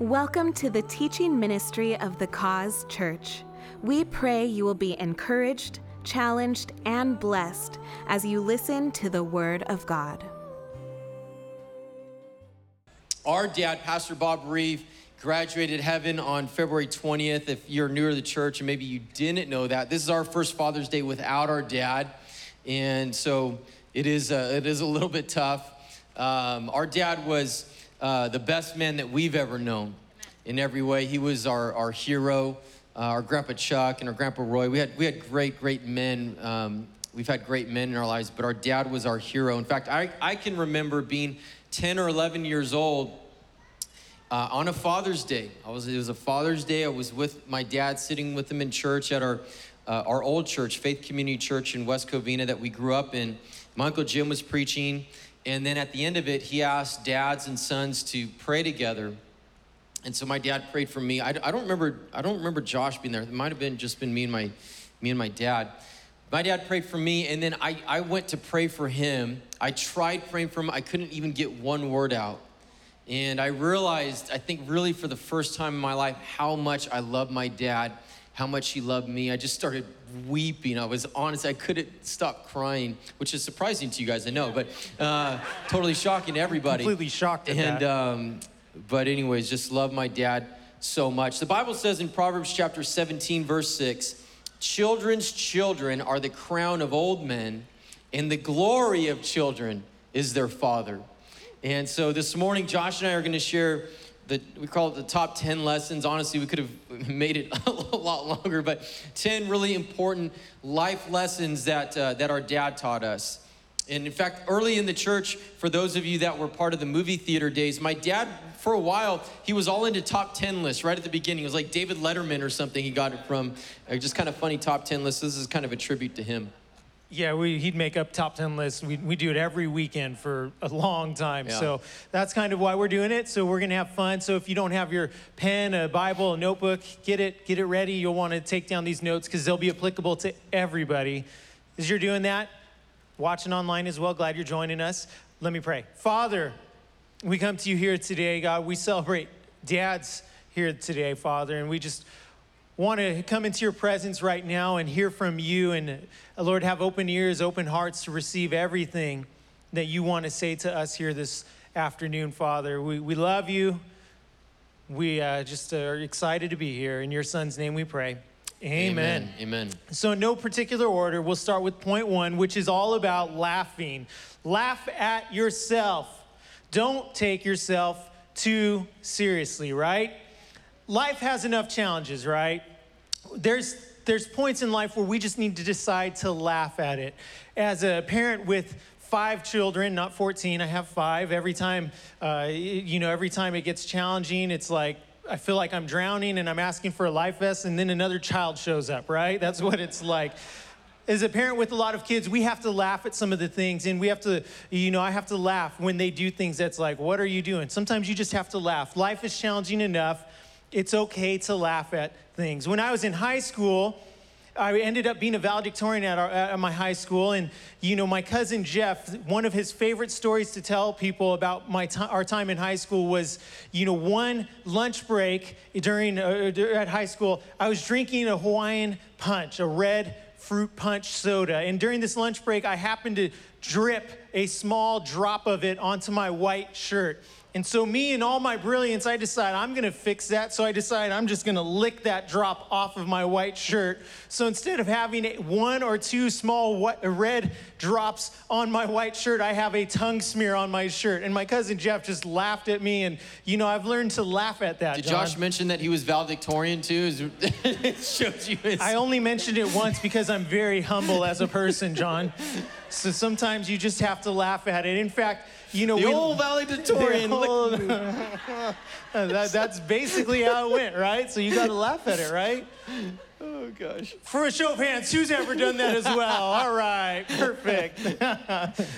Welcome to the teaching ministry of the Cause Church. We pray you will be encouraged, challenged, and blessed as you listen to the Word of God. Our dad, Pastor Bob Reeve, graduated heaven on February 20th. If you're newer to the church and maybe you didn't know that, this is our first Father's Day without our dad. And so it is a, it is a little bit tough. Um, our dad was uh, the best man that we've ever known in every way. He was our, our hero, uh, our grandpa Chuck and our grandpa Roy. We had, we had great, great men. Um, we've had great men in our lives, but our dad was our hero. In fact, I, I can remember being 10 or 11 years old uh, on a Father's Day. I was, it was a Father's Day. I was with my dad, sitting with him in church at our, uh, our old church, Faith Community Church in West Covina that we grew up in. My Uncle Jim was preaching. And then at the end of it, he asked dads and sons to pray together. And so my dad prayed for me. I, I don't remember. I don't remember Josh being there. It might have been just been me and my, me and my dad. My dad prayed for me, and then I, I went to pray for him. I tried praying for him. I couldn't even get one word out. And I realized, I think really for the first time in my life, how much I love my dad, how much he loved me. I just started weeping. I was honest, I couldn't stop crying, which is surprising to you guys, I know, but uh, totally shocking to everybody. Completely shocked at and, that. Um, but, anyways, just love my dad so much. The Bible says in Proverbs chapter 17, verse 6 Children's children are the crown of old men, and the glory of children is their father. And so this morning, Josh and I are going to share the, we call it the top 10 lessons. Honestly, we could have made it a lot longer, but 10 really important life lessons that, uh, that our dad taught us. And in fact, early in the church, for those of you that were part of the movie theater days, my dad, for a while, he was all into top 10 lists right at the beginning. It was like David Letterman or something he got it from. Just kind of funny top 10 lists. This is kind of a tribute to him. Yeah, we, he'd make up top 10 lists. We, we do it every weekend for a long time. Yeah. So that's kind of why we're doing it. So we're going to have fun. So if you don't have your pen, a Bible, a notebook, get it, get it ready. You'll want to take down these notes because they'll be applicable to everybody. As you're doing that, watching online as well, glad you're joining us. Let me pray. Father, we come to you here today, God. We celebrate dads here today, Father, and we just want to come into your presence right now and hear from you. And uh, Lord, have open ears, open hearts to receive everything that you want to say to us here this afternoon, Father. We, we love you. We uh, just are excited to be here. In your son's name we pray. Amen. Amen. So, in no particular order, we'll start with point one, which is all about laughing. Laugh at yourself. Don't take yourself too seriously, right? Life has enough challenges, right? There's there's points in life where we just need to decide to laugh at it. As a parent with five children, not 14, I have five. Every time, uh, you know, every time it gets challenging, it's like I feel like I'm drowning and I'm asking for a life vest, and then another child shows up, right? That's what it's like. As a parent with a lot of kids, we have to laugh at some of the things, and we have to, you know, I have to laugh when they do things that's like, what are you doing? Sometimes you just have to laugh. Life is challenging enough. It's okay to laugh at things. When I was in high school, I ended up being a valedictorian at, our, at my high school, and you know, my cousin Jeff, one of his favorite stories to tell people about my t- our time in high school was, you know, one lunch break during uh, at high school, I was drinking a Hawaiian punch, a red fruit punch soda, and during this lunch break, I happened to drip a small drop of it onto my white shirt. And so, me and all my brilliance, I decide I'm gonna fix that. So, I decide I'm just gonna lick that drop off of my white shirt. So, instead of having one or two small red drops on my white shirt, I have a tongue smear on my shirt. And my cousin Jeff just laughed at me. And, you know, I've learned to laugh at that. Did John. Josh mention that he was valedictorian too? it shows you his. I only mentioned it once because I'm very humble as a person, John. So sometimes you just have to laugh at it. In fact, you know, the when- old valedictorian. Old- that, that's basically how it went, right? So you got to laugh at it, right? oh gosh. For a show of hands, who's ever done that as well? All right, perfect.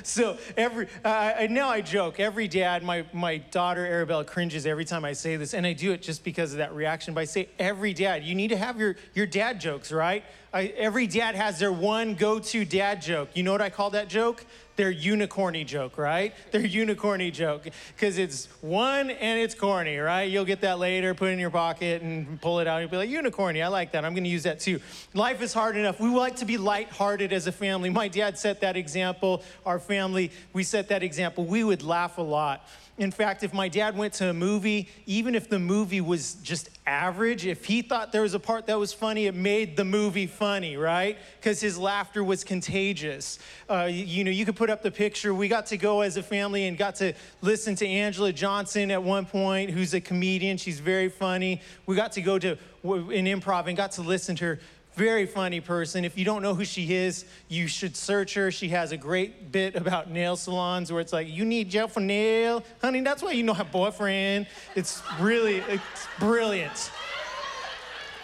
so every, uh, I now I joke. Every dad, my my daughter Arabella cringes every time I say this, and I do it just because of that reaction. But I say every dad, you need to have your your dad jokes, right? I, every dad has their one go-to dad joke. You know what I call that joke? Their unicorny joke, right? Their unicorny joke. Because it's one and it's corny, right? You'll get that later, put it in your pocket and pull it out. You'll be like, unicorny, I like that. I'm going to use that too. Life is hard enough. We like to be lighthearted as a family. My dad set that example. Our family, we set that example. We would laugh a lot. In fact, if my dad went to a movie, even if the movie was just average, if he thought there was a part that was funny, it made the movie funny, right? Because his laughter was contagious. Uh, you, you know, you could put up the picture. We got to go as a family and got to listen to Angela Johnson at one point, who's a comedian. She's very funny. We got to go to an improv and got to listen to her very funny person. If you don't know who she is, you should search her. She has a great bit about nail salons where it's like, you need gel for nail. Honey, that's why you know her boyfriend. It's really, it's brilliant.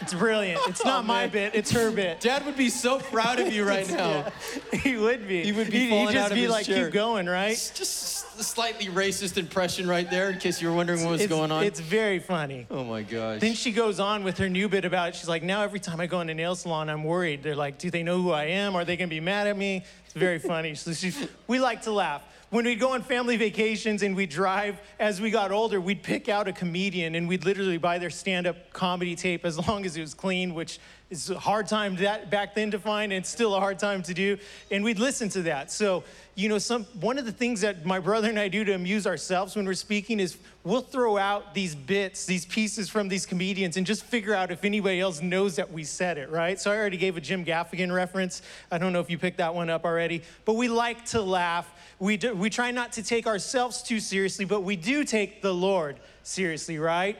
It's brilliant. It's not Oh, my bit, it's her bit. Dad would be so proud of you right now. He would be. He would be He'd, he'd just out of be his like, chair. keep going, right? It's just a slightly racist impression right there, in case you were wondering what was it's, going on. It's very funny. oh my gosh. Then she goes on with her new bit about it. She's like, now every time I go in a nail salon, I'm worried. They're like, do they know who I am? Are they gonna be mad at me? It's very funny. So she, we like to laugh. When we'd go on family vacations and we'd drive, as we got older, we'd pick out a comedian and we'd literally buy their stand-up comedy tape as long as it was clean, which is a hard time that back then to find and still a hard time to do. And we'd listen to that. So, you know, some one of the things that my brother and I do to amuse ourselves when we're speaking is we'll throw out these bits, these pieces from these comedians and just figure out if anybody else knows that we said it, right? So I already gave a Jim Gaffigan reference. I don't know if you picked that one up already, but we like to laugh. We, do, we try not to take ourselves too seriously, but we do take the Lord seriously, right?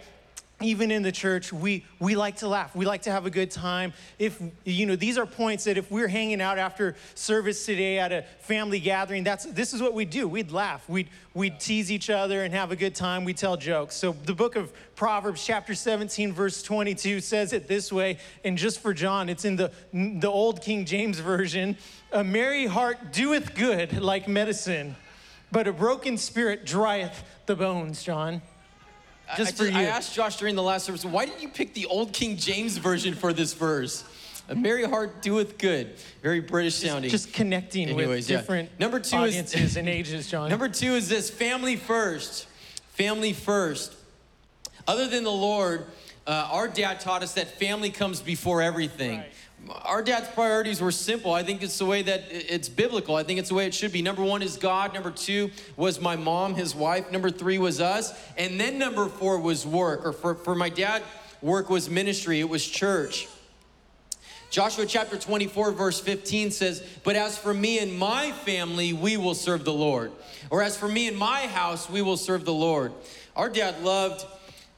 Even in the church we we like to laugh. We like to have a good time. If you know these are points that if we're hanging out after service today at a family gathering that's this is what we do. We'd laugh. We'd we'd tease each other and have a good time. We tell jokes. So the book of proverbs chapter 17 verse 22 says it this way and just for john it's in the the old king james version a merry heart doeth good like medicine but a broken spirit drieth the bones john just I, for you I asked Josh during the last service, why did you pick the old King James version for this verse? A merry heart doeth good. Very British sounding. just connecting with Anyways, yeah. different Number two is- audiences and ages, John. Number two is this family first. Family first. Other than the Lord, uh, our dad taught us that family comes before everything. Right. Our dad's priorities were simple. I think it's the way that it's biblical. I think it's the way it should be. Number one is God. Number two was my mom, his wife. Number three was us. And then number four was work. Or for, for my dad, work was ministry, it was church. Joshua chapter 24, verse 15 says, But as for me and my family, we will serve the Lord. Or as for me and my house, we will serve the Lord. Our dad loved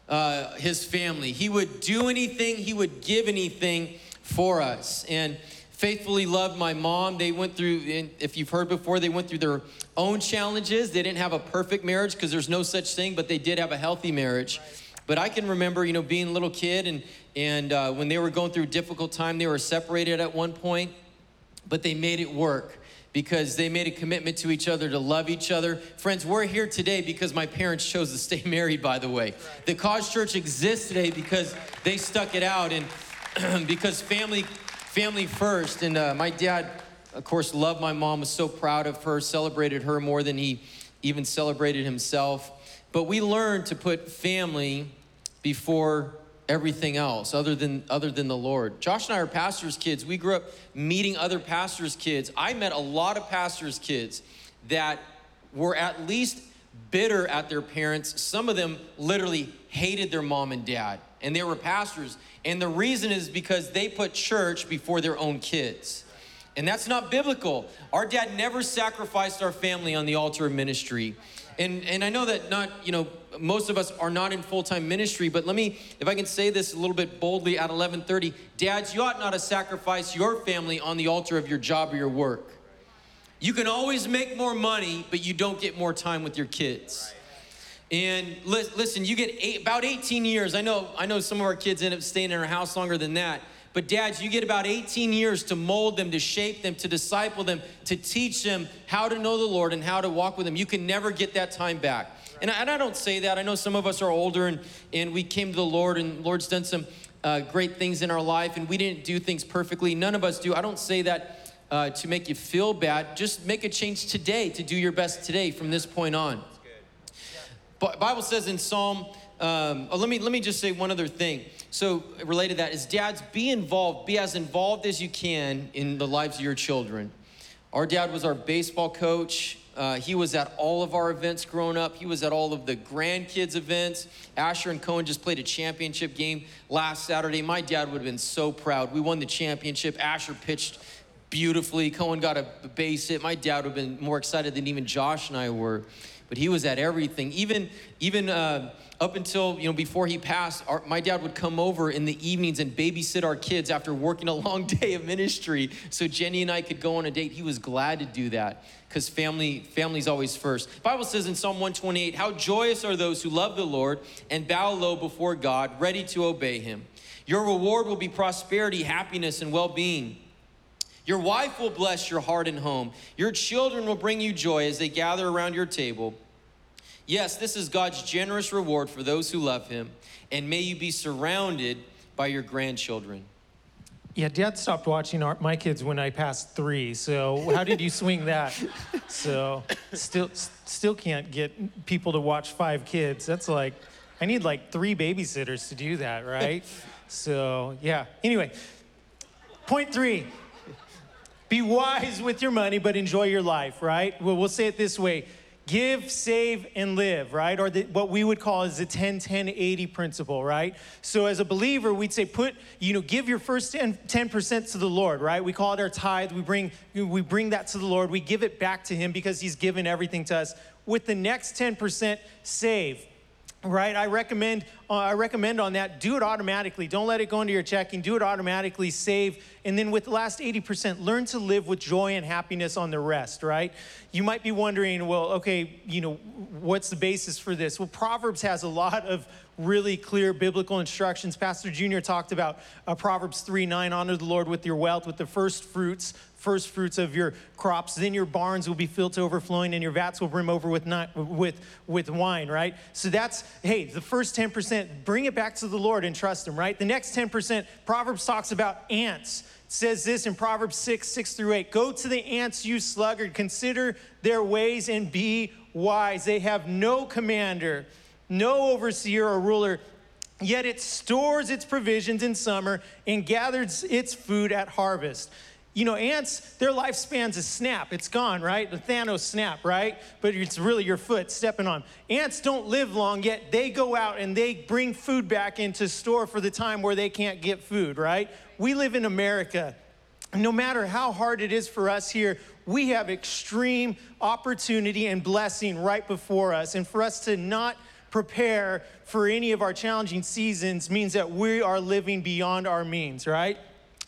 uh, his family. He would do anything, he would give anything for us. And faithfully loved my mom. They went through, if you've heard before, they went through their own challenges. They didn't have a perfect marriage because there's no such thing, but they did have a healthy marriage. But I can remember, you know, being a little kid and and uh, when they were going through a difficult time, they were separated at one point, but they made it work because they made a commitment to each other to love each other. Friends, we're here today because my parents chose to stay married, by the way. The Cause Church exists today because they stuck it out and because family, family first. And uh, my dad, of course, loved my mom, was so proud of her, celebrated her more than he even celebrated himself. But we learned to put family before everything else other than other than the Lord. Josh and I are pastors' kids. We grew up meeting other pastors' kids. I met a lot of pastors' kids that were at least bitter at their parents. Some of them literally hated their mom and dad, and they were pastors. And the reason is because they put church before their own kids. And that's not biblical. Our dad never sacrificed our family on the altar of ministry. And, and I know that not, you know, most of us are not in full-time ministry, but let me, if I can say this a little bit boldly at 1130, dads, you ought not to sacrifice your family on the altar of your job or your work. You can always make more money, but you don't get more time with your kids. And li- listen, you get eight, about 18 years. I know, I know some of our kids end up staying in our house longer than that. But dads, you get about 18 years to mold them, to shape them, to disciple them, to teach them how to know the Lord and how to walk with Him. You can never get that time back. And I, and I don't say that. I know some of us are older and, and we came to the Lord and Lord's done some uh, great things in our life and we didn't do things perfectly. None of us do. I don't say that uh, to make you feel bad. Just make a change today to do your best today from this point on. Bible says in Psalm, um, oh, let me let me just say one other thing. So related to that is dads, be involved, be as involved as you can in the lives of your children. Our dad was our baseball coach. Uh, he was at all of our events growing up. He was at all of the grandkids events. Asher and Cohen just played a championship game last Saturday. My dad would have been so proud. We won the championship. Asher pitched beautifully. Cohen got a base hit. My dad would have been more excited than even Josh and I were. But he was at everything. Even even uh, up until you know before he passed, our, my dad would come over in the evenings and babysit our kids after working a long day of ministry, so Jenny and I could go on a date. He was glad to do that because family family's always first. Bible says in Psalm 128, "How joyous are those who love the Lord and bow low before God, ready to obey Him. Your reward will be prosperity, happiness, and well-being." Your wife will bless your heart and home. Your children will bring you joy as they gather around your table. Yes, this is God's generous reward for those who love Him, and may you be surrounded by your grandchildren. Yeah, Dad stopped watching our, my kids when I passed three. So how did you swing that? So still, still can't get people to watch five kids. That's like, I need like three babysitters to do that, right? So yeah. Anyway, point three. Be wise with your money, but enjoy your life, right? Well, we'll say it this way give, save, and live, right? Or the, what we would call is the 10 10 80 principle, right? So as a believer, we'd say put, you know, give your first 10, 10% to the Lord, right? We call it our tithe. We bring, we bring that to the Lord. We give it back to Him because He's given everything to us. With the next 10%, save right? I recommend uh, i recommend on that do it automatically. Don't let it go into your checking do it automatically save and then with the last 80% learn to live with joy and happiness on the rest right? You might be wondering well okay you know what's the basis for this? Well proverbs has a lot of really clear biblical instructions pastor junior talked about uh, proverbs 3 9 honor the lord with your wealth with the first fruits first fruits of your crops. Then your barns will be filled to overflowing and your vats will brim over with, not, with, with wine, right? So that's, hey, the first 10%, bring it back to the Lord and trust Him, right? The next 10%, Proverbs talks about ants. Says this in Proverbs 6, 6 through 8 Go to the ants, you sluggard, consider their ways and be wise. They have no commander, no overseer or ruler. Yet it stores its provisions in summer and gathers its food at harvest. You know, ants, their lifespan's a snap. It's gone, right? The Thanos snap, right? But it's really your foot stepping on. Ants don't live long, yet they go out and they bring food back into store for the time where they can't get food, right? We live in America. No matter how hard it is for us here, we have extreme opportunity and blessing right before us. And for us to not prepare for any of our challenging seasons means that we are living beyond our means, right?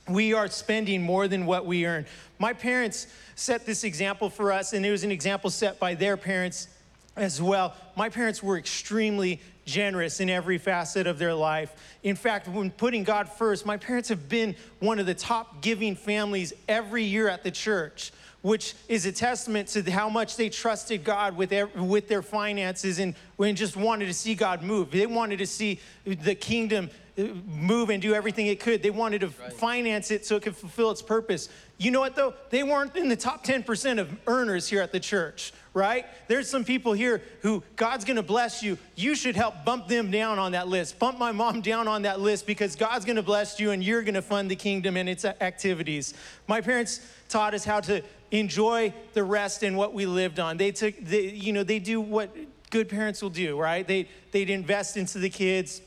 we are spending more than what we earn. My parents set this example for us, and it was an example set by their parents as well. My parents were extremely generous in every facet of their life. In fact, when putting God first, my parents have been one of the top giving families every year at the church which is a testament to how much they trusted God with, their, with their finances and, and just wanted to see God move. They wanted to see the kingdom move and do everything it could. They wanted to right. finance it so it could fulfill its purpose. You know what, though? They weren't in the top 10% of earners here at the church, right? There's some people here who God's gonna bless you. You should help bump them down on that list. Bump my mom down on that list because God's gonna bless you and you're gonna fund the kingdom and its activities. My parents taught us how to enjoy the rest and what we lived on. They took, they, you know, they do what good parents will do, right? They, they'd invest into the kids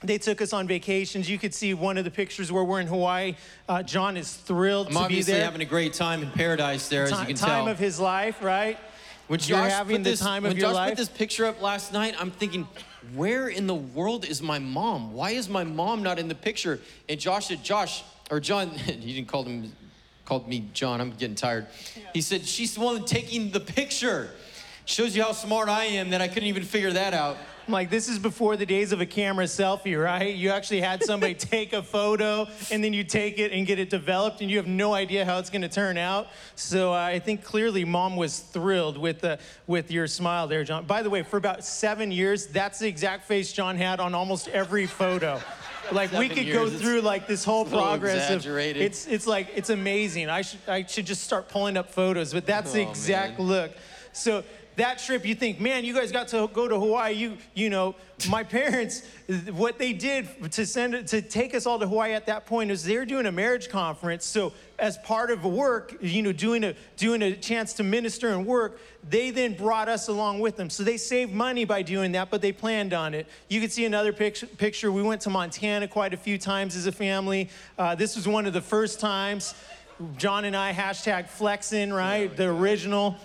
they took us on vacations. You could see one of the pictures where we're in Hawaii. Uh, John is thrilled I'm to be there. having a great time in paradise there, as you can time tell. Time of his life, right? When You're Josh having put the this, time when of your Josh life. put this picture up last night, I'm thinking, where in the world is my mom? Why is my mom not in the picture? And Josh said, Josh, or John, he didn't call him, called me John. I'm getting tired. Yeah. He said, she's the one taking the picture. Shows you how smart I am that I couldn't even figure that out. I'm like, this is before the days of a camera selfie, right? You actually had somebody take a photo and then you take it and get it developed and you have no idea how it's gonna turn out. So uh, I think clearly mom was thrilled with, the, with your smile there, John. By the way, for about seven years, that's the exact face John had on almost every photo. Like we could years, go through like this whole a progress of it's it's like it's amazing. I should I should just start pulling up photos, but that's the Oh, exact man. look. So that trip, you think, man, you guys got to go to Hawaii. You, you know, my parents, what they did to send to take us all to Hawaii at that point is they were doing a marriage conference. So as part of work, you know, doing a doing a chance to minister and work, they then brought us along with them. So they saved money by doing that, but they planned on it. You can see another picture. Picture. We went to Montana quite a few times as a family. Uh, this was one of the first times. John and I hashtag flexing, right? The original.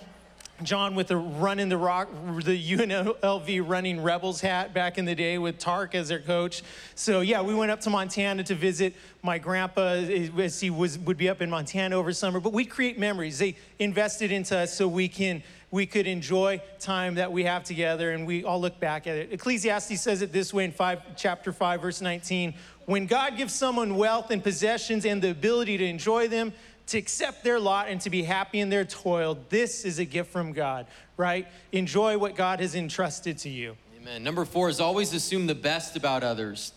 John with the running the rock, the UNLV running Rebels hat back in the day with Tark as their coach. So yeah, we went up to Montana to visit my grandpa as he was would be up in Montana over summer. But we create memories. They invested into us so we can we could enjoy time that we have together, and we all look back at it. Ecclesiastes says it this way in five, chapter five, verse 19: When God gives someone wealth and possessions and the ability to enjoy them to accept their lot and to be happy in their toil. This is a gift from God, right? Enjoy what God has entrusted to you. Amen. Number four is always assume the best about others.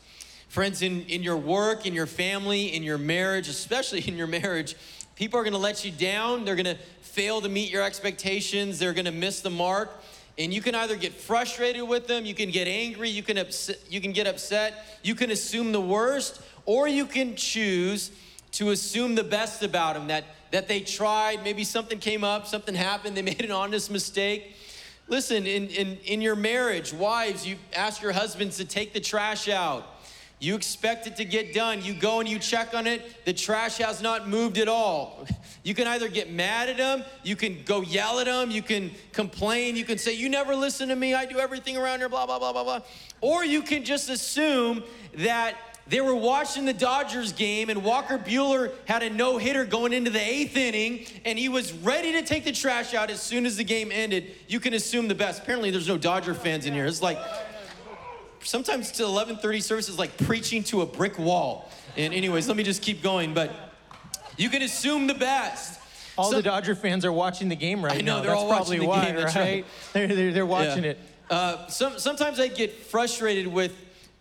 Friends, in, in your work, in your family, in your marriage, especially in your marriage, people are gonna let you down. They're gonna fail to meet your expectations. They're gonna miss the mark. And you can either get frustrated with them, you can get angry, you can, you can get upset, you can assume the worst, or you can choose to assume the best about them that, that they tried, maybe something came up, something happened, they made an honest mistake. Listen, in, in, in your marriage, wives, you ask your husbands to take the trash out. You expect it to get done. You go and you check on it. The trash has not moved at all. You can either get mad at them, you can go yell at them, you can complain, you can say, You never listen to me, I do everything around here, blah, blah, blah, blah, blah. Or you can just assume that they were watching the Dodgers game, and Walker Buehler had a no hitter going into the eighth inning, and he was ready to take the trash out as soon as the game ended. You can assume the best. Apparently, there's no Dodger fans in here. It's like sometimes to 11:30 service is like preaching to a brick wall. And anyways, let me just keep going. But you can assume the best. All So- the Dodger fans are watching the game right now. I know, now. they're that's all watching probably the why, game, right? right. They're, they're, they're watching Yeah. it. Uh, some, sometimes I get frustrated with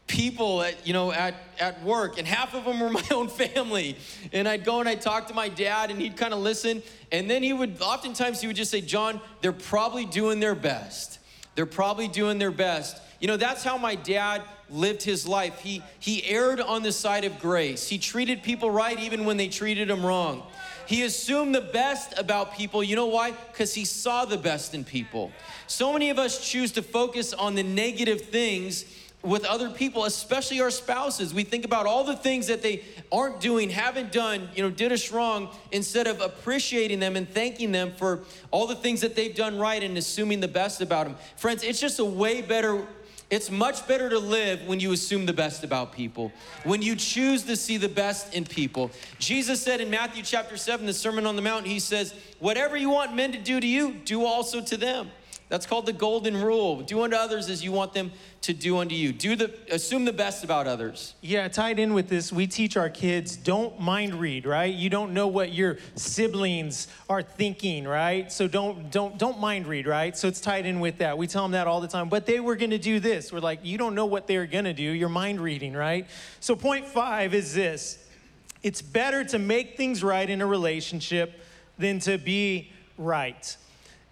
people at you know at, at work and half of them were my own family and i'd go and i'd talk to my dad and he'd kind of listen and then he would oftentimes he would just say john they're probably doing their best they're probably doing their best you know that's how my dad lived his life he he erred on the side of grace he treated people right even when they treated him wrong he assumed the best about people. You know why? Because he saw the best in people. So many of us choose to focus on the negative things with other people, especially our spouses. We think about all the things that they aren't doing, haven't done, you know, did us wrong, instead of appreciating them and thanking them for all the things that they've done right and assuming the best about them. Friends, it's just a way better it's much better to live when you assume the best about people, when you choose to see the best in people. Jesus said in Matthew chapter 7, the Sermon on the Mount, he says, Whatever you want men to do to you, do also to them. That's called the golden rule. Do unto others as you want them to do unto you. Do the assume the best about others. Yeah, tied in with this, we teach our kids don't mind read, right? You don't know what your siblings are thinking, right? So don't don't don't mind read, right? So it's tied in with that. We tell them that all the time. But they were going to do this. We're like, you don't know what they're going to do. You're mind reading, right? So point 5 is this. It's better to make things right in a relationship than to be right.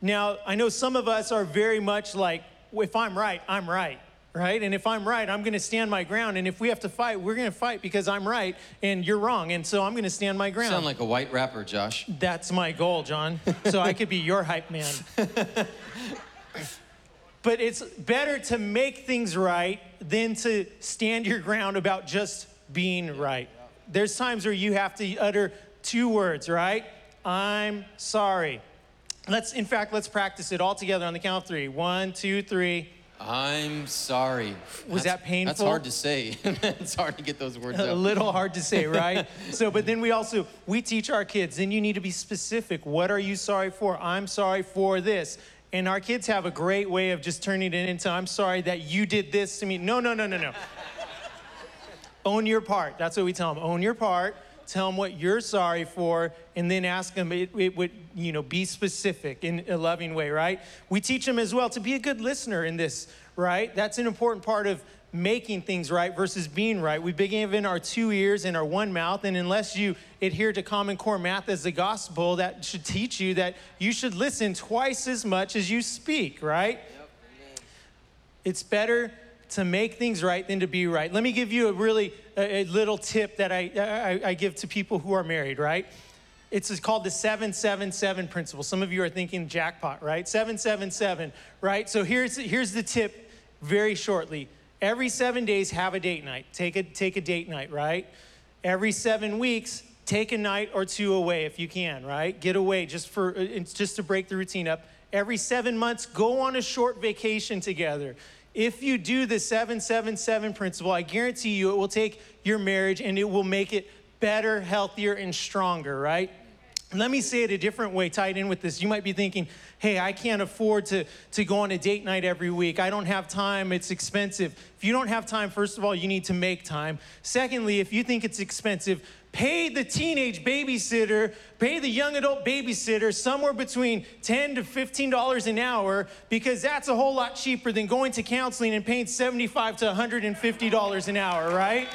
Now, I know some of us are very much like, if I'm right, I'm right, right? And if I'm right, I'm gonna stand my ground. And if we have to fight, we're gonna fight because I'm right and you're wrong. And so I'm gonna stand my ground. Sound like a white rapper, Josh. That's my goal, John. So I could be your hype man. but it's better to make things right than to stand your ground about just being right. There's times where you have to utter two words, right? I'm sorry. Let's, in fact, let's practice it all together on the count of three. One, two, three. I'm sorry. Was That's- that painful? That's hard to say. it's hard to get those words out. a little hard to say, right? so, but then we also we teach our kids. Then you need to be specific. What are you sorry for? I'm sorry for this. And our kids have a great way of just turning it into I'm sorry that you did this to me. No, no, no, no, no. Own your part. That's what we tell them. Own your part. Tell them what you're sorry for, and then ask them. It, it would, you know, be specific in a loving way, right? We teach them as well to be a good listener in this, right? That's an important part of making things right versus being right. We've been given our two ears and our one mouth, and unless you adhere to Common Core math as the gospel, that should teach you that you should listen twice as much as you speak, right? Yep. It's better to make things right than to be right. Let me give you a really a, little tip that I, I, I give to people who are married, right? It's called the 777 principle. Some of you are thinking jackpot, right? 777, right? So here's, here's the tip very shortly. Every seven days, have a date night. Take a, take a date night, right? Every seven weeks, take a night or two away if you can, right? Get away just for uh, it's just to break the routine up. Every seven months, go on a short vacation together. If you do the 777 principle, I guarantee you it will take your marriage and it will make it better, healthier, and stronger, right? Let me say it a different way, tied in with this. You might be thinking, hey, I can't afford to, to go on a date night every week. I don't have time. It's expensive. If you don't have time, first of all, you need to make time. Secondly, if you think it's expensive, pay the teenage babysitter, pay the young adult babysitter somewhere between 10 to $15 an hour because that's a whole lot cheaper than going to counseling and paying 75 to $150 an hour, right?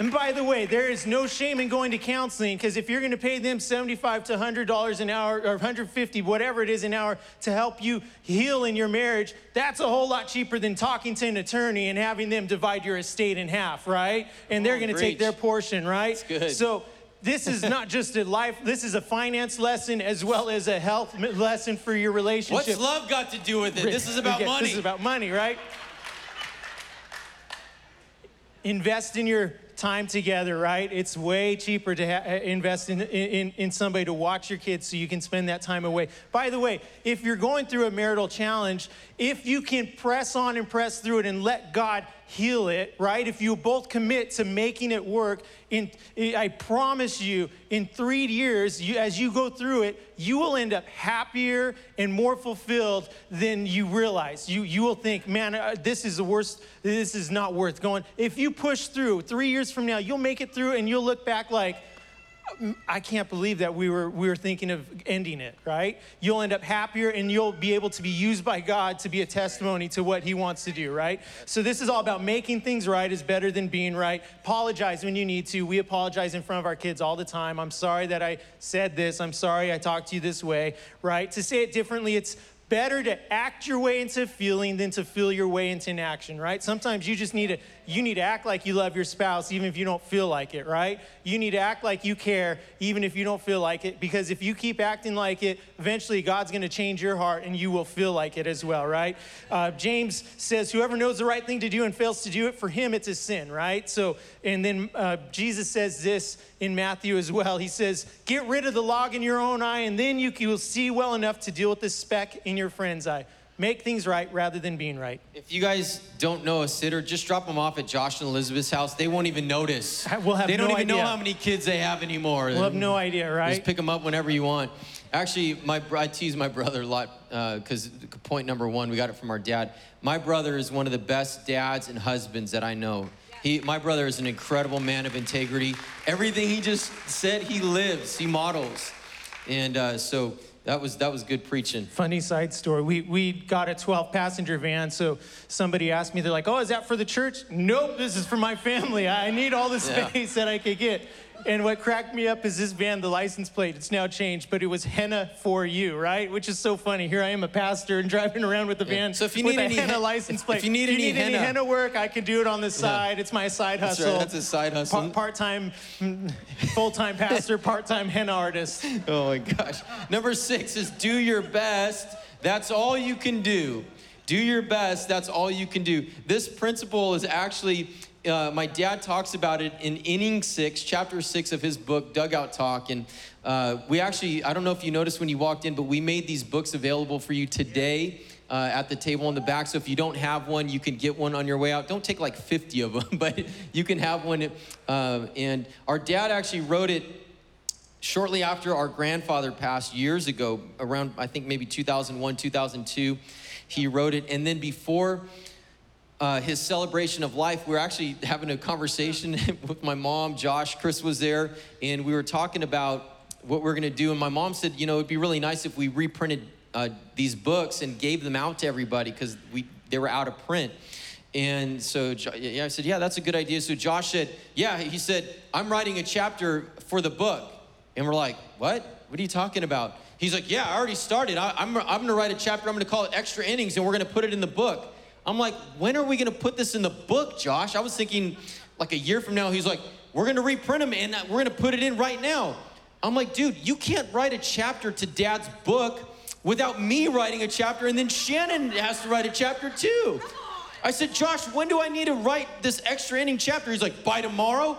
And by the way, there is no shame in going to counseling because if you're going to pay them 75 to $100 an hour or 150, whatever it is an hour to help you heal in your marriage, that's a whole lot cheaper than talking to an attorney and having them divide your estate in half, right? And they're oh, going to take their portion, right? That's good. So this is not just a life, this is a finance lesson as well as a health lesson for your relationship. What's love got to do with it? This is about money. This is about money, right? Invest in your time together, right? It's way cheaper to ha- eh, invest in, in, in somebody to watch your kids so you can spend that time away. By the way, if you're going through a marital challenge, if you can press on and press through it and let God heal it, right? If you both commit to making it work, in, I promise you, in three years, you, as you go through it, you will end up happier and more fulfilled than you realize. You, you will think, man, uh, this is the worst, this is not worth going. If you push through, three years from now, you'll make it through and you'll look back like, I can't believe that we were, we were thinking of ending it, right? You'll end up happier and you'll be able to be used by God to be a testimony to what He wants to do, right? So, this is all about making things right is better than being right. Apologize when you need to. We apologize in front of our kids all the time. I'm sorry that I said this. I'm sorry I talked to you this way, right? To say it differently, it's better to act your way into feeling than to feel your way into an action, right? Sometimes you just need to you need to act like you love your spouse even if you don't feel like it, right? You need to act like you care even if you don't feel like it because if you keep acting like it, eventually God's going to change your heart and you will feel like it as well, right? Uh, James says, "Whoever knows the right thing to do and fails to do it, for him it's a sin," right? So, and then uh, Jesus says this in Matthew as well. He says, "Get rid of the log in your own eye, and then you will see well enough to deal with the speck in your friend's eye." Make things right rather than being right. If you guys don't know a sitter, just drop them off at Josh and Elizabeth's house. They won't even notice. We'll have they don't no even know how many kids they have anymore. We'll have no idea, right? Just pick them up whenever you want. Actually, my I tease my brother a lot because point number one, we got it from our dad. My brother is one of the best dads and husbands that I know. He, my brother is an incredible man of integrity. Everything he just said, he lives, he models, and uh, so that was that was good preaching. Funny side story. We, we got a 12 passenger van, so somebody asked me, they're like, oh, is that for the church? Nope, this is for my family. I need all the Yeah. space that I could get. And what cracked me up is this van, the license plate, it's now changed, but it was henna for you, right? Which is so funny. Here I am, a pastor, and driving around with the Yeah. van So if you need any henna hen- license plate. if you need If any any henna- henna work, I can do it on the side. It's my side That's hustle. right, that's a side hustle. Part time, full time pastor, part time henna artist. Oh my gosh. Number six is do your best. That's all you can do. Do your best. That's all you can do. This principle is actually, uh, my dad talks about it in inning six, chapter six of his book, Dugout Talk. And uh, we actually, I don't know if you noticed when you walked in, but we made these books available for you today. Uh, at the table in the back. So if you don't have one, you can get one on your way out. Don't take like 50 of them, but you can have one. Uh, and our dad actually wrote it shortly after our grandfather passed years ago, around I think maybe 2001, 2002, he wrote it. And then before uh, his celebration of life, we were actually having a conversation with my mom, Josh, Chris was there, and we were talking about what we're gonna do. And my mom said, you know, it'd be really nice if we reprinted uh, these books and gave them out to everybody because we they were out of print. And so yeah, I said, yeah, that's a good idea. So Josh said, yeah, he said, I'm writing a chapter for the book. And we're like, what? What are you talking about? He's like, yeah, I already started. I, I'm, I'm gonna write a chapter, I'm gonna call it Extra Innings, and we're gonna put it in the book. I'm like, when are we gonna put this in the book, Josh? I was thinking like a year from now. He's like, we're gonna reprint them and uh, we're gonna put it in right now. I'm like, dude, you can't write a chapter to dad's book without me writing a chapter, and then Shannon has to write a chapter too. I said, Josh, when do I need to write this extra ending chapter? He's like, by tomorrow?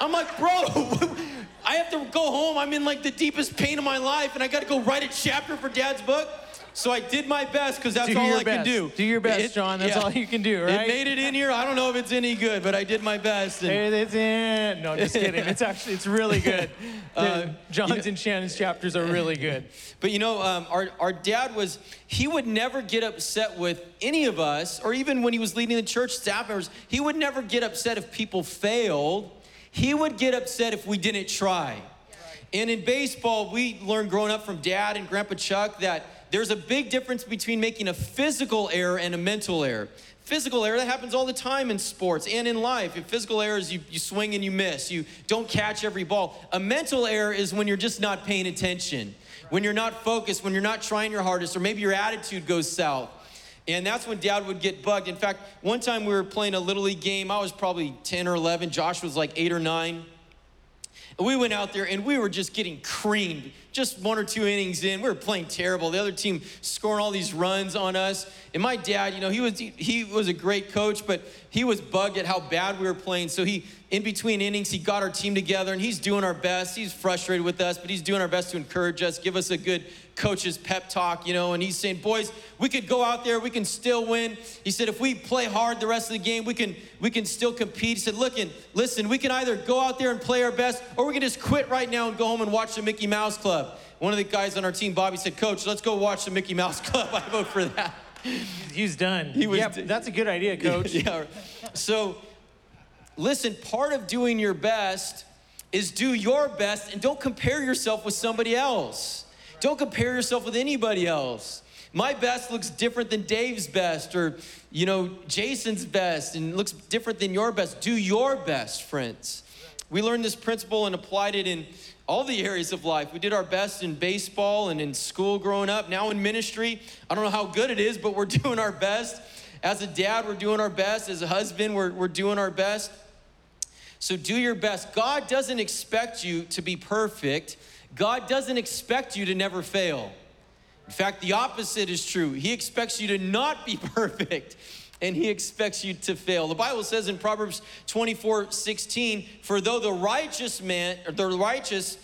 I'm like, bro, I have to go home. I'm in like the deepest pain of my life, and I gotta go write a chapter for dad's book. So I did my best because that's Do all your I can best. do. Do your best, It- John. That's yeah. all you can do, right? It made it in here. I don't know if it's any good, but I did my best. and- Hey, that's it. No, just kidding. It's actually it's really good. Uh, John's and Shannon's chapters are really good. But you know, um, our, our dad was, he would never get upset with any of us, or even when he was leading the church staff members, he would never get upset if people failed. He would get upset if we didn't try. And in baseball, we learned growing up from dad and Grandpa Chuck that there's a big difference between making a physical error and a mental error. Physical error, that happens all the time in sports and in life. If physical error is you, you swing and you miss, you don't catch every ball. A mental error is when you're just not paying attention, when you're not focused, when you're not trying your hardest, or maybe your attitude goes south. And that's when dad would get bugged. In fact, one time we were playing a little league game. I was probably 10 or 11. Josh was like eight or nine. And we went out there and we were just getting creamed. Just one or two innings in, we were playing terrible. The other team scoring all these runs on us. And my dad, you know, he was he was a great coach, but he was bugged at how bad we were playing. So he, in between innings, he got our team together and he's doing our best. He's frustrated with us, but he's doing our best to encourage us, give us a good coach's pep talk, you know. And he's saying, boys, we could go out there, we can still win. He said, if we play hard the rest of the game, we can we can still compete. He said, look, and listen, we can either go out there and play our best, or we can just quit right now and go home and watch the Mickey Mouse Club. One of the guys on our team, Bobby, said, Coach, let's go watch the Mickey Mouse Club. I vote for that. He's done. He was yeah, d- that's a good idea, coach. yeah. So, listen, part of doing your best is do your best and don't compare yourself with somebody else. Don't compare yourself with anybody else. My best looks different than Dave's best or, you know, Jason's best and looks different than your best. Do your best, friends. We learned this principle and applied it in all the areas of life. We did our best in baseball and in school growing up. Now in ministry, I don't know how good it is, but we're doing our best. As a dad, we're doing our best. As a husband, we're, we're doing our best. So do your best. God doesn't expect you to be perfect, God doesn't expect you to never fail. In fact, the opposite is true. He expects you to not be perfect and he expects you to fail. The Bible says in Proverbs 24 16, for though the righteous man, or the righteous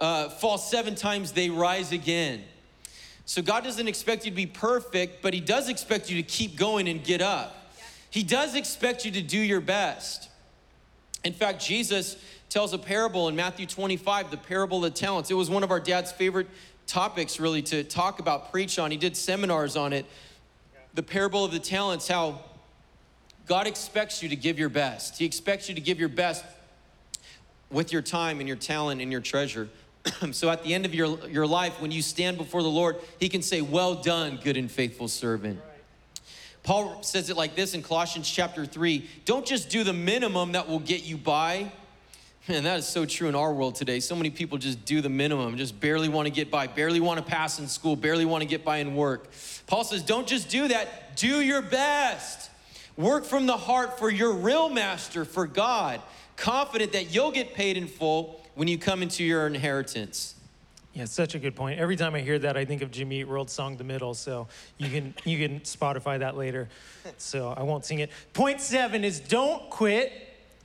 uh, fall seven times, they rise again. So God doesn't expect you to be perfect, but he does expect you to keep going and get up. He does expect you to do your best. In fact, Jesus tells a parable in Matthew 25, the parable of the talents. It was one of our dad's favorite topics, really, to talk about, preach on. He did seminars on it. The parable of the talents, how God expects you to give your best. He expects you to give your best with your time and your talent and your treasure. so at the end of your, your life, when you stand before the Lord, He can say, Well done, good and faithful servant. Paul says it like this in Colossians chapter 3 Don't just do the minimum that will get you by. Man, that is so true in our world today. So many people just do the minimum, just barely want to get by, barely want to pass in school, barely want to get by in work. Paul says, Don't just do that, do your best. Work from the heart for your real master, for God, confident that you'll get paid in full when you come into your inheritance. Yeah, such a good point. Every time I hear that, I think of Jimmy Eat World song "The Middle." So you can you can Spotify that later. So I won't sing it. Point seven is don't quit.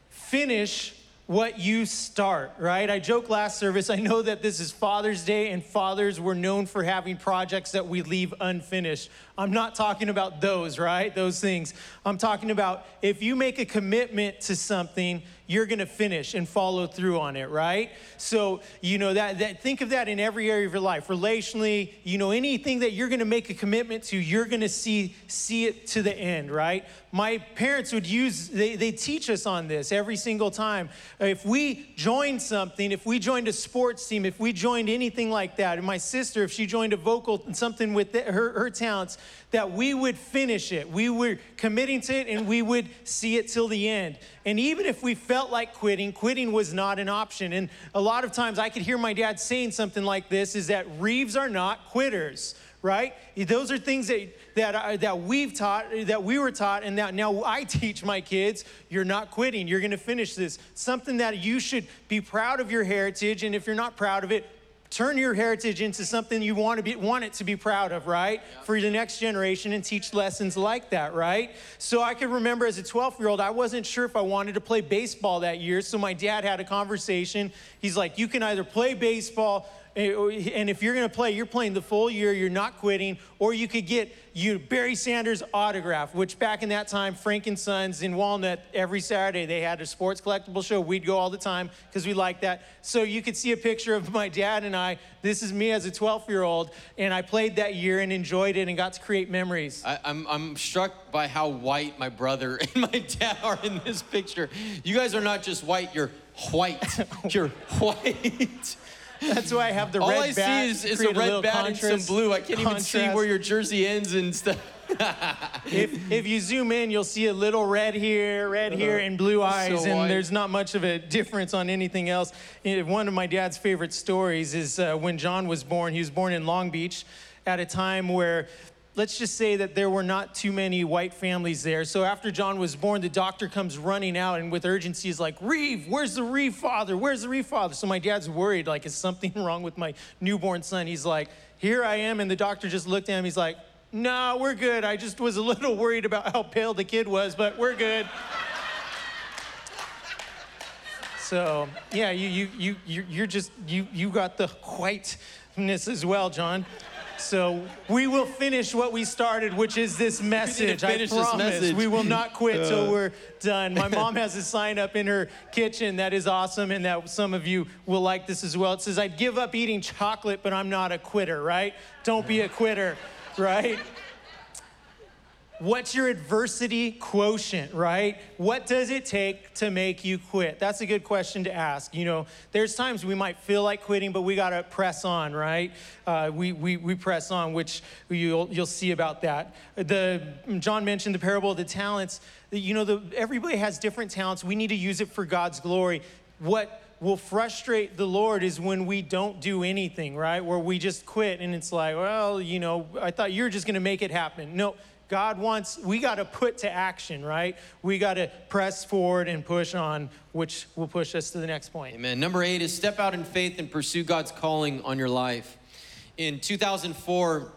Finish what you start. Right? I joked last service. I know that this is Father's Day, and fathers were known for having projects that we leave unfinished. I'm not talking about those. Right? Those things. I'm talking about if you make a commitment to something you're going to finish and follow through on it, right? So, you know, that, that think of that in every area of your life. Relationally, you know, anything that you're going to make a commitment to, you're going to see see it to the end, right? My parents would use they they teach us on this every single time. If we joined something, if we joined a sports team, if we joined anything like that, and my sister, if she joined a vocal, something with the, her, her talents, that we would finish it. We were committing to it and we would see it till the end. And even if we felt like quitting, quitting was not an option. And a lot of times I could hear my dad saying something like this is that Reeves are not quitters right? Those are things that, that, are, that we've taught, that we were taught, and that now I teach my kids. You're not quitting. You're going to finish this. Something that you should be proud of your heritage, and if you're not proud of it, turn your heritage into something you want to be want it to be proud of right? Yeah. for the next generation and teach lessons like that right? So i can remember as a 12 year old i wasn't sure if i wanted to play baseball that year so my dad had a conversation. He's like you can either play baseball Eh, oh, and if you're going to play, you're playing the full year, you're not quitting, or you could get you Barry Sanders autograph, which back in that time, Frank and Sons in Walnut, every Saturday they had a sports collectible show. We'd go all the time because we liked that. So you could see a picture of my dad and I. This is me as a 12 year old, and I played that year and enjoyed it and got to create memories. I, I'm, I'm struck by how white my brother and my dad are in this picture. You guys are not just white, you're white. you're white. That's why I have the All red I see is, is a red a bat and some blue. I can't contrast. even see where your jersey ends and stuff. if, if you zoom in, you'll see a little red here, red uh-huh. here, and blue eyes, so and white. there's not much of a difference on anything else. One of my dad's favorite stories is uh, when John was born. He was born in Long Beach at a time where let's just say that there were not too many white families there. So after John was born, the doctor comes running out and with urgency is like, Reeve, where's the Reeve father? Where's the Reeve father? So my dad's worried, like, is something wrong with my newborn son? He's like, here I am. And the doctor just looked at him. He's like, no, we're good. I just was a little worried about how pale the kid was, but we're good. so yeah, you, you, you, you're just, you, you got the whiteness as well, John. So we will finish what we started, which is this message. I promise message. we will not quit uh. till we're done. My mom has a sign up in her kitchen that is awesome, and that some of you will like this as well. It says, "I'd give up eating chocolate, but I'm not a quitter." Right? Don't be a quitter. Right? What's your adversity quotient, right? What does it take to make you quit? That's a good question to ask. You know, there's times we might feel like quitting, but we got to press on, right? Uh, we, we, we press on, which you'll, you'll see about that. The, John mentioned the parable of the talents. You know, the, everybody has different talents. We need to use it for God's glory. What will frustrate the Lord is when we don't do anything, right? Where we just quit and it's like, well, you know, I thought you were just going to make it happen. No, God wants, we got to put to action, right? We got to press forward and push on, which will push us to the next point. Amen. Number eight is step out in faith and pursue God's calling on your life. In 2004,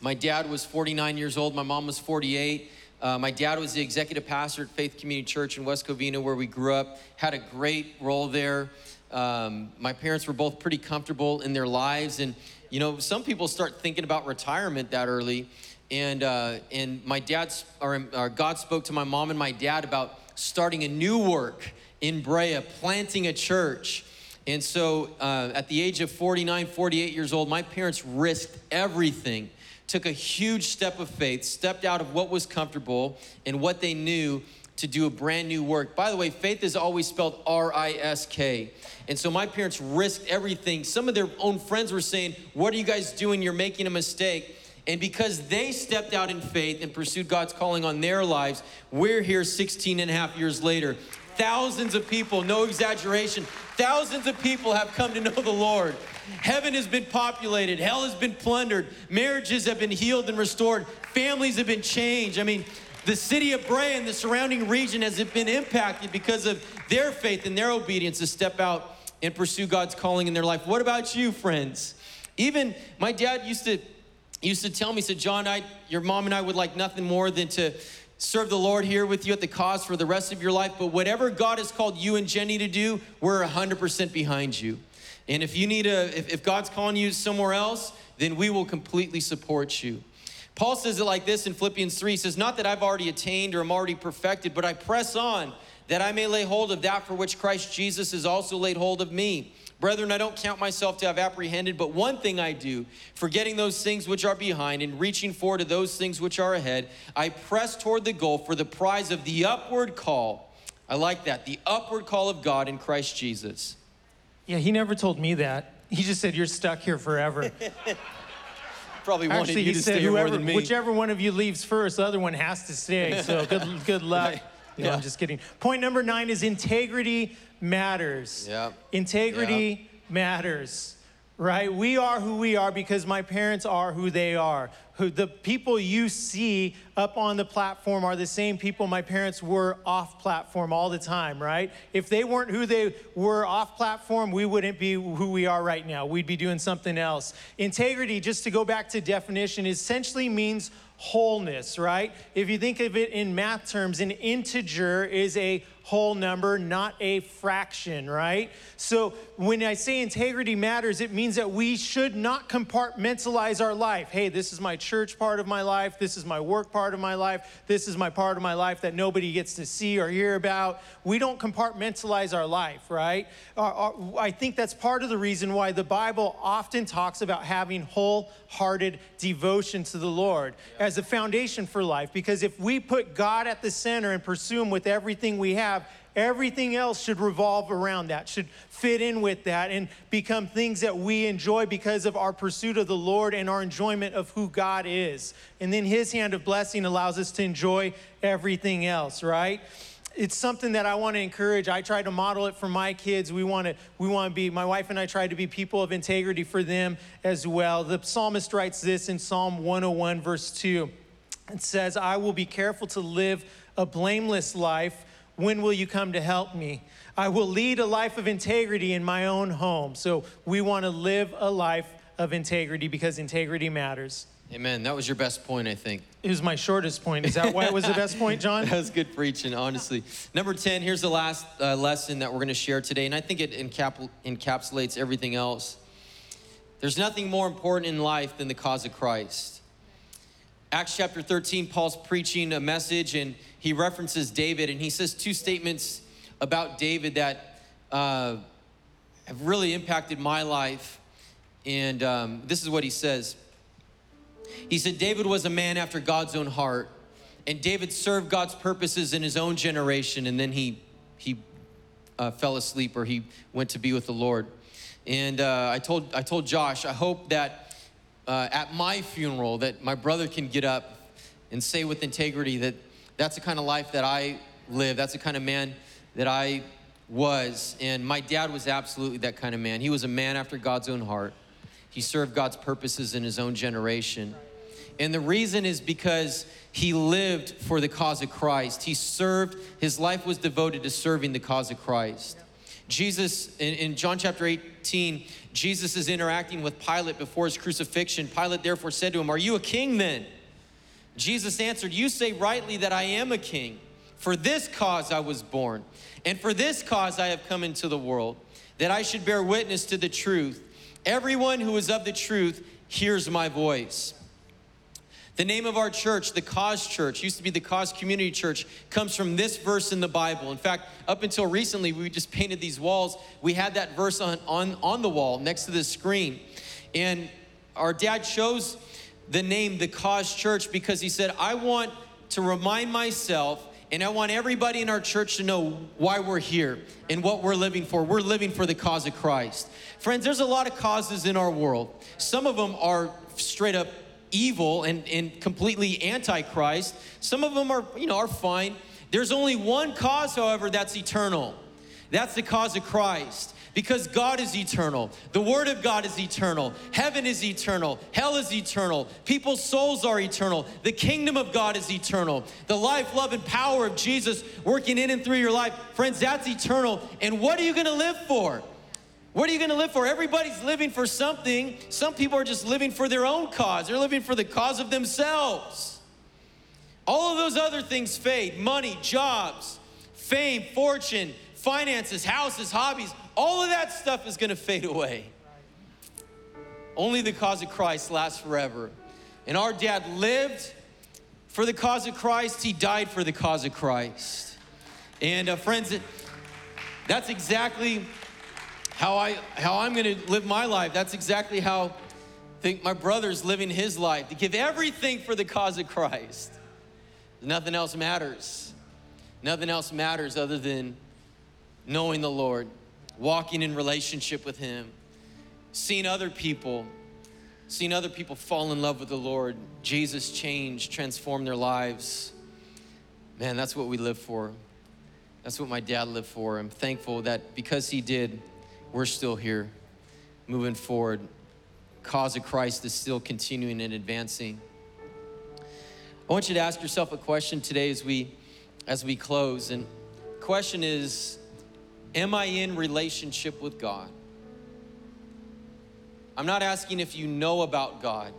my dad was 49 years old, my mom was 48. Uh, my dad was the executive pastor at Faith Community Church in West Covina, where we grew up, had a great role there. Um, my parents were both pretty comfortable in their lives. And, you know, some people start thinking about retirement that early and uh, and my dad's or, or, God spoke to my mom and my dad about starting a new work in Brea, planting a church. And so, uh, at the age of 49, 48 years old, my parents risked everything, took a huge step of faith, stepped out of what was comfortable and what they knew to do a brand new work. By the way, faith is always spelled R I S K. And so my parents risked everything. Some of their own friends were saying, What are you guys doing? You're making a mistake. And because they stepped out in faith and pursued God's calling on their lives, we're here 16 and a half years later. Thousands of people, no exaggeration, thousands of people have come to know the Lord. Heaven has been populated, hell has been plundered, marriages have been healed and restored, families have been changed. I mean, the city of Brea and the surrounding region has been impacted because of their faith and their obedience to step out and pursue God's calling in their life. What about you, friends? Even my dad used to used to tell me, said, John, I, your mom and I would like nothing more than to serve the Lord here with you at the cause for the rest of your life. But whatever God has called you and Jenny to do, we're 100% behind you. And if you need a, if, if God's calling you somewhere else, then we will completely support you. Paul says it like this in Philippians 3 he says, Not that I've already attained or am already perfected, but I press on that I may lay hold of that for which Christ Jesus has also laid hold of me. Brethren, I don't count myself to have apprehended, but one thing I do, forgetting those things which are behind and reaching forward to those things which are ahead, I press toward the goal for the prize of the upward call I like that. The upward call of God in Christ Jesus. Yeah, he never told me that. He just said, You're stuck here forever. Probably wanted Actually, you he to said, stay whoever, than me. whichever one of you leaves first, the other one has to stay. So good, good luck. No, Yeah. I'm just kidding. Point number nine is integrity matters. Yep. Integrity matters, right? We are who we are because my parents are who they are. Who the people you see up on the platform are the same people my parents were off platform all the time, right? If they weren't who they were off platform, we wouldn't be who we are right now. We'd be doing something else. Integrity, just to go back to definition, essentially means wholeness, right? If you think of it in math terms, an integer is a whole number, not a fraction, right? So when I say integrity matters, it means that we should not compartmentalize our life. Hey, this is my church part of my life, this is my work part of my life, this is my part of my life that nobody gets to see or hear about. We don't compartmentalize our life, right? I think that's part of the reason why the Bible often talks about having wholehearted devotion to the Lord as a foundation for life. Because if we put God at the center and pursue Him with everything we have, everything else should revolve around that, should fit in with that, and become things that we enjoy because of our pursuit of the Lord and our enjoyment of who God is. And then His hand of blessing allows us to enjoy everything else, right? it's something that I want to encourage. I try to model it for my kids. We want to we want to be my wife and I try to be people of integrity for them as well. The psalmist writes this in Psalm 101 verse 2. It says, "I will be careful to live a blameless life. When will you come to help me? I will lead a life of integrity in my own home." So we want to live a life of integrity because integrity matters. Amen. That was your best point, I think. It was my shortest point. Is that why it was the best point, John? That was good preaching, honestly. Number 10, here's the last uh, lesson that we're going to share today, and I think it encap- encapsulates everything else. There's nothing more important in life than the cause of Christ. Acts chapter 13, Paul's preaching a message, and he references David, and he says two statements about David that uh, have really impacted my life. And um, this is what he says. He said, David was a man after God's own heart. And David served God's purposes in his own generation, and then he, he uh, fell asleep or he went to be with the Lord. And uh, I, told, I told Josh, I hope that uh, at my funeral that my brother can get up and say with integrity that that's the kind of life that I live. That's the kind of man that I was. And my dad was absolutely that kind of man. He was a man after God's own heart. He served God's purposes in his own generation. And the reason is because he lived for the cause of Christ. He served, his life was devoted to serving the cause of Christ. Jesus, in, in John chapter 18, Jesus is interacting with Pilate before his crucifixion. Pilate therefore said to him, Are you a king then? Jesus answered, You say rightly that I am a king. For this cause I was born, and for this cause I have come into the world, that I should bear witness to the truth. Everyone who is of the truth hears my voice. The name of our church, the Cause Church, used to be the Cause Community Church, comes from this verse in the Bible. In fact, up until recently, we just painted these walls. We had that verse on, on, on the wall next to the screen. And our dad chose the name the Cause Church because he said, I want to remind myself and I want everybody in our church to know why we're here and what we're living for. We're living for the cause of Christ. Friends, there's a lot of causes in our world. Some of them are straight up evil and, and completely anti-Christ. Some of them are, you know, are fine. There's only one cause, however, that's eternal. That's the cause of Christ. Because God is eternal. The Word of God is eternal. Heaven is eternal. Hell is eternal. People's souls are eternal. The kingdom of God is eternal. The life, love, and power of Jesus working in and through your life. Friends, that's eternal. And what are you gonna live for? What are you gonna live for? Everybody's living for something. Some people are just living for their own cause, they're living for the cause of themselves. All of those other things fade money, jobs, fame, fortune, finances, houses, hobbies, all of that stuff is gonna fade away. Only the cause of Christ lasts forever. And our dad lived for the cause of Christ, he died for the cause of Christ. And uh, friends, that's exactly how I how I'm gonna live my life. That's exactly how I think my brother's living his life to give everything for the cause of Christ. Nothing else matters. Nothing else matters other than knowing the Lord, walking in relationship with Him, seeing other people, seeing other people fall in love with the Lord, Jesus change, transform their lives. Man, that's what we live for. That's what my dad lived for. I'm thankful that because he did, we're still here, moving forward. Cause of Christ is still continuing and advancing. I want you to ask yourself a question today as we as we close. And question is, am I in relationship with God? I'm not asking if you know about God.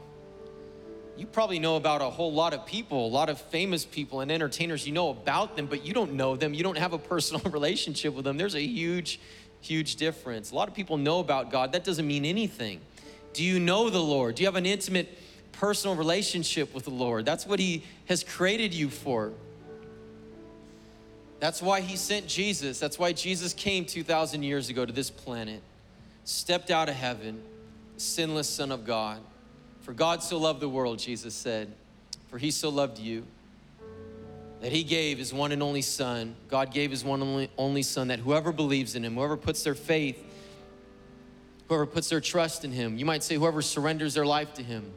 You probably know about a whole lot of people, a lot of famous people and entertainers. You know about them, but you don't know them. You don't have a personal relationship with them. There's a huge, huge difference. A lot of people know about God. That doesn't mean anything. Do you know the Lord? Do you have an intimate personal relationship with the Lord? That's what He has created you for. That's why He sent Jesus. That's why Jesus came 2,000 years ago to this planet, stepped out of heaven, sinless Son of God. For God so loved the world, Jesus said, for He so loved you that he gave his one and only son. God gave his one and only, only son that whoever believes in him, whoever puts their faith, whoever puts their trust in him, you might say whoever surrenders their life to him,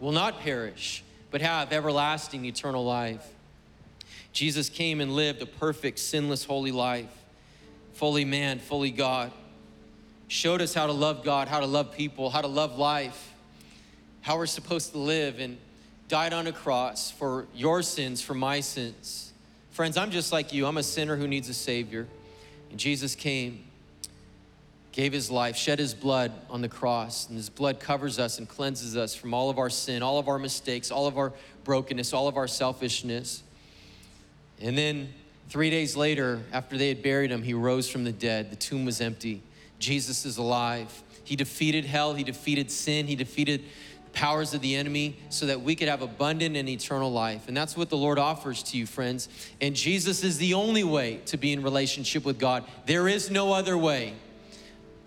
will not perish, but have everlasting eternal life. Jesus came and lived a perfect, sinless, holy life, fully man, fully God. Showed us how to love God, how to love people, how to love life, how we're supposed to live, and died on a cross for your sins, for my sins. Friends, I'm just like you. I'm a sinner who needs a Savior. And Jesus came, gave his life, shed his blood on the cross, and his blood covers us and cleanses us from all of our sin, all of our mistakes, all of our brokenness, all of our selfishness. And then three days later, after they had buried him, he rose from the dead. The tomb was empty. Jesus is alive. He defeated hell, he defeated sin, he defeated powers of the enemy so that we could have abundant and eternal life. And that's what the Lord offers to you, friends. And Jesus is the only way to be in relationship with God. There is no other way.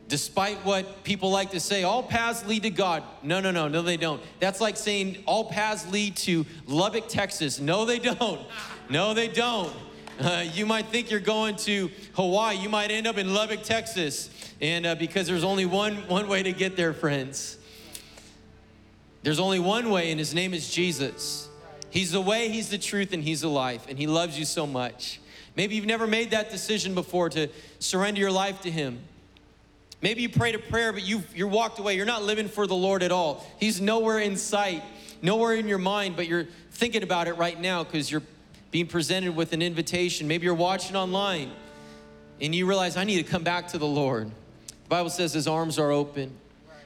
Despite what people like to say, all paths lead to God. No, no, no, no, they don't. That's like saying all paths lead to Lubbock, Texas. No, they don't. No, they don't. Uh, you might think you're going to Hawaii. You might end up in Lubbock, Texas. And uh, because there's only one, one way to get there, friends. There's only one way, and his name is Jesus. He's the way, he's the truth, and he's the life. And he loves you so much. Maybe you've never made that decision before to surrender your life to him. Maybe you prayed a prayer, but you you're walked away. You're not living for the Lord at all. He's nowhere in sight, nowhere in your mind, but you're thinking about it right now because you're being presented with an invitation. Maybe you're watching online and you realize, I need to come back to the Lord. The Bible says his arms are open,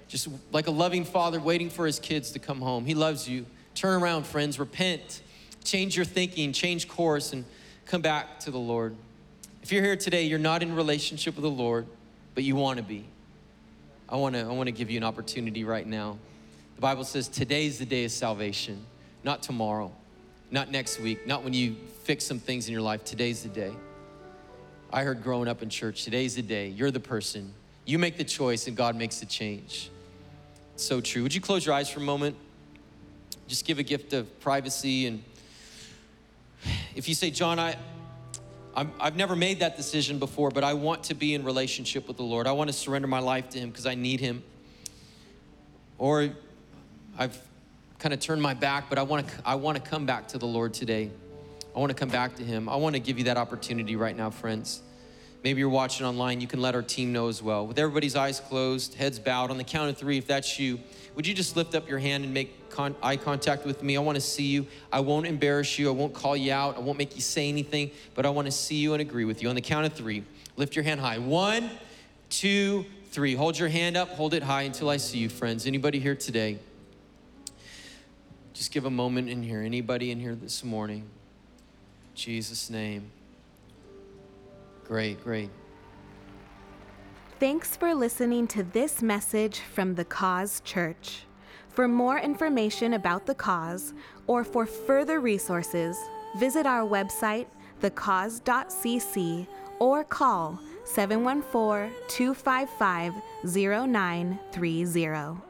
just like a loving father waiting for his kids to come home. He loves you. Turn around, friends, repent, change your thinking, change course, and come back to the Lord. If you're here today, you're not in relationship with the Lord, but you want to be. I want to I want to give you an opportunity right now. The Bible says today's the day of salvation, not tomorrow, not next week, not when you fix some things in your life. Today's the day. I heard growing up in church, today's the day. You're the person. You make the choice and God makes the change. So true. Would you close your eyes for a moment? Just give a gift of privacy and if you say, John, I, i have never made that decision before, but I want to be in relationship with the Lord. I want to surrender my life to Him because I need Him. Or I've kind of turned my back, but I want to I want to come back to the Lord today. I want to come back to Him. I want to give you that opportunity right now, friends. Maybe you're watching online. You can let our team know as well. With everybody's eyes closed, heads bowed, on the count of three, if that's you, would you just lift up your hand and make con- eye contact with me? I want to see you. I won't embarrass you. I won't call you out. I won't make you say anything, but I want to see you and agree with you. On the count of three, lift your hand high. One, two, three. Hold your hand up, hold it high until I see you, friends. Anybody here today? Just give a moment in here. Anybody in here this morning? Jesus' name. Great, great. Thanks for listening to this message from the Cause Church. For more information about the cause or for further resources, visit our website, thecause.cc, or call 714 255 0930.